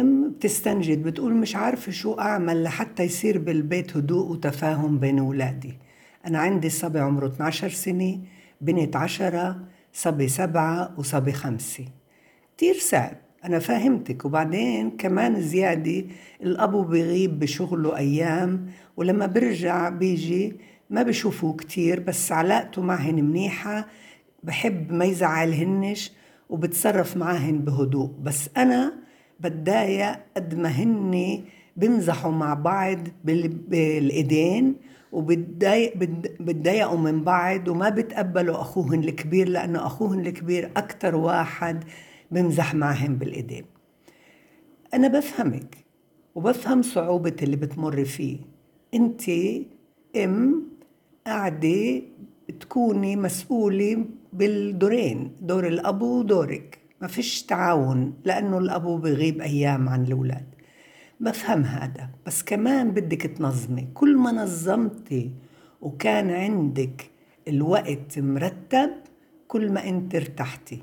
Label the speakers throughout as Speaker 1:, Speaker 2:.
Speaker 1: أم بتستنجد بتقول مش عارفة شو أعمل لحتى يصير بالبيت هدوء وتفاهم بين أولادي. أنا عندي صبي عمره 12 سنة بنت عشرة صبي سبعة وصبي خمسة. كتير صعب أنا فاهمتك. وبعدين كمان زيادة الأبو بيغيب بشغله أيام ولما برجع بيجي ما بشوفوه كتير بس علاقته معهن منيحة. بحب ما يزعلهنش وبتصرف معهن بهدوء. بس أنا بتضايق قد ما هن بمزحوا مع بعض بالإيدين وبتضايقوا من بعض وما بتقبلوا أخوهن الكبير لأنه أخوهن الكبير أكثر واحد بمزح معهم بالإيدين. أنا بفهمك وبفهم صعوبة اللي بتمر فيه. أنت أم قاعدة تكوني مسؤولة بالدورين دور الأبو ودورك. ما فيش تعاون لأنه الأبو بغيب أيام عن الأولاد. بفهم هذا بس كمان بدك تنظمي. كل ما نظمتي وكان عندك الوقت مرتب كل ما أنت ارتحتي.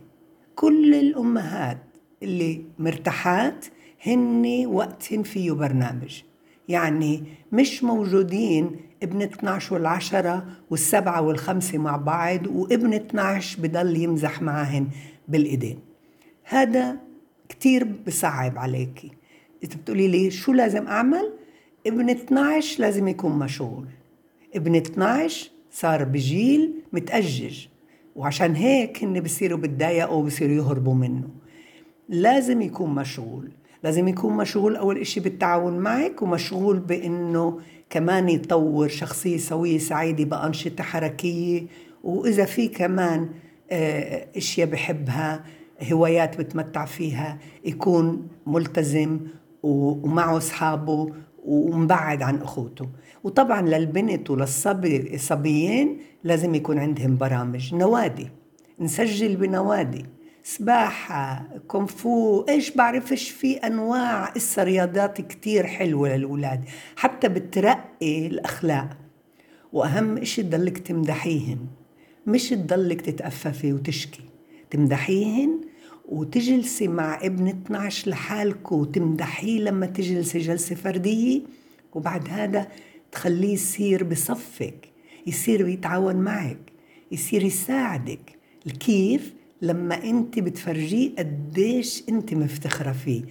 Speaker 1: كل الأمهات اللي مرتاحات هن وقتهن فيه برنامج. يعني مش موجودين ابن 12 والعشرة والسبعة والخمسة مع بعض وابن 12 بضل يمزح معهن بالإيدين. هذا كتير بصعب عليكي. انت بتقولي لي شو لازم أعمل؟ ابن 12 لازم يكون مشغول. ابن 12 صار بجيل متأجج وعشان هيك هن بصيروا بتضايقوا وبصيروا يهربوا منه. لازم يكون مشغول. لازم يكون مشغول أول إشي بالتعاون معك ومشغول بأنه كمان يطور شخصية سوية سعيدة بأنشطة حركية وإذا في كمان آه، إشياء بحبها هوايات بتمتع فيها يكون ملتزم ومعه أصحابه ومبعد عن أخوته. وطبعا للبنت وللصبي الصبيين لازم يكون عندهم برامج نوادي. نسجل بنوادي. سباحة كونفو إيش بعرفش في أنواع اسا رياضات كتير حلوة للأولاد. حتى بترقي الأخلاق. وأهم إشي تضلك تمدحيهن. مش تضلك تتأففي وتشكي. تمدحيهن وتجلسي مع ابن 12 لحالك وتمدحيه لما تجلسي جلسة فردية وبعد هذا تخليه يصير بصفك يصير بيتعاون معك يصير يساعدك. كيف لما انت بتفرجيه قديش انت مفتخرة فيه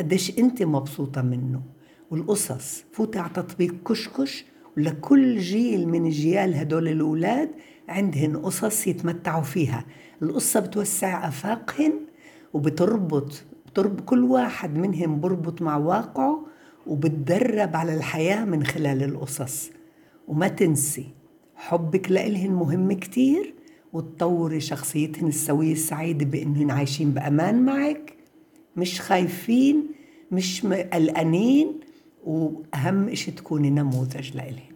Speaker 1: قديش انت مبسوطة منه. والقصص فوتي على تطبيق كشكش ولكل جيل من جيال هدول الأولاد عندهن قصص يتمتعوا فيها. القصة بتوسع أفاقهن وبتربط بتربط كل واحد منهم بربط مع واقعه وبتدرب على الحياة من خلال القصص. وما تنسي حبك لإلهن مهم كتير وتطوري شخصيتهن السوية السعيدة بأنهن عايشين بأمان معك. مش خايفين مش قلقانين وأهم إشي تكوني نموذج لإلهن.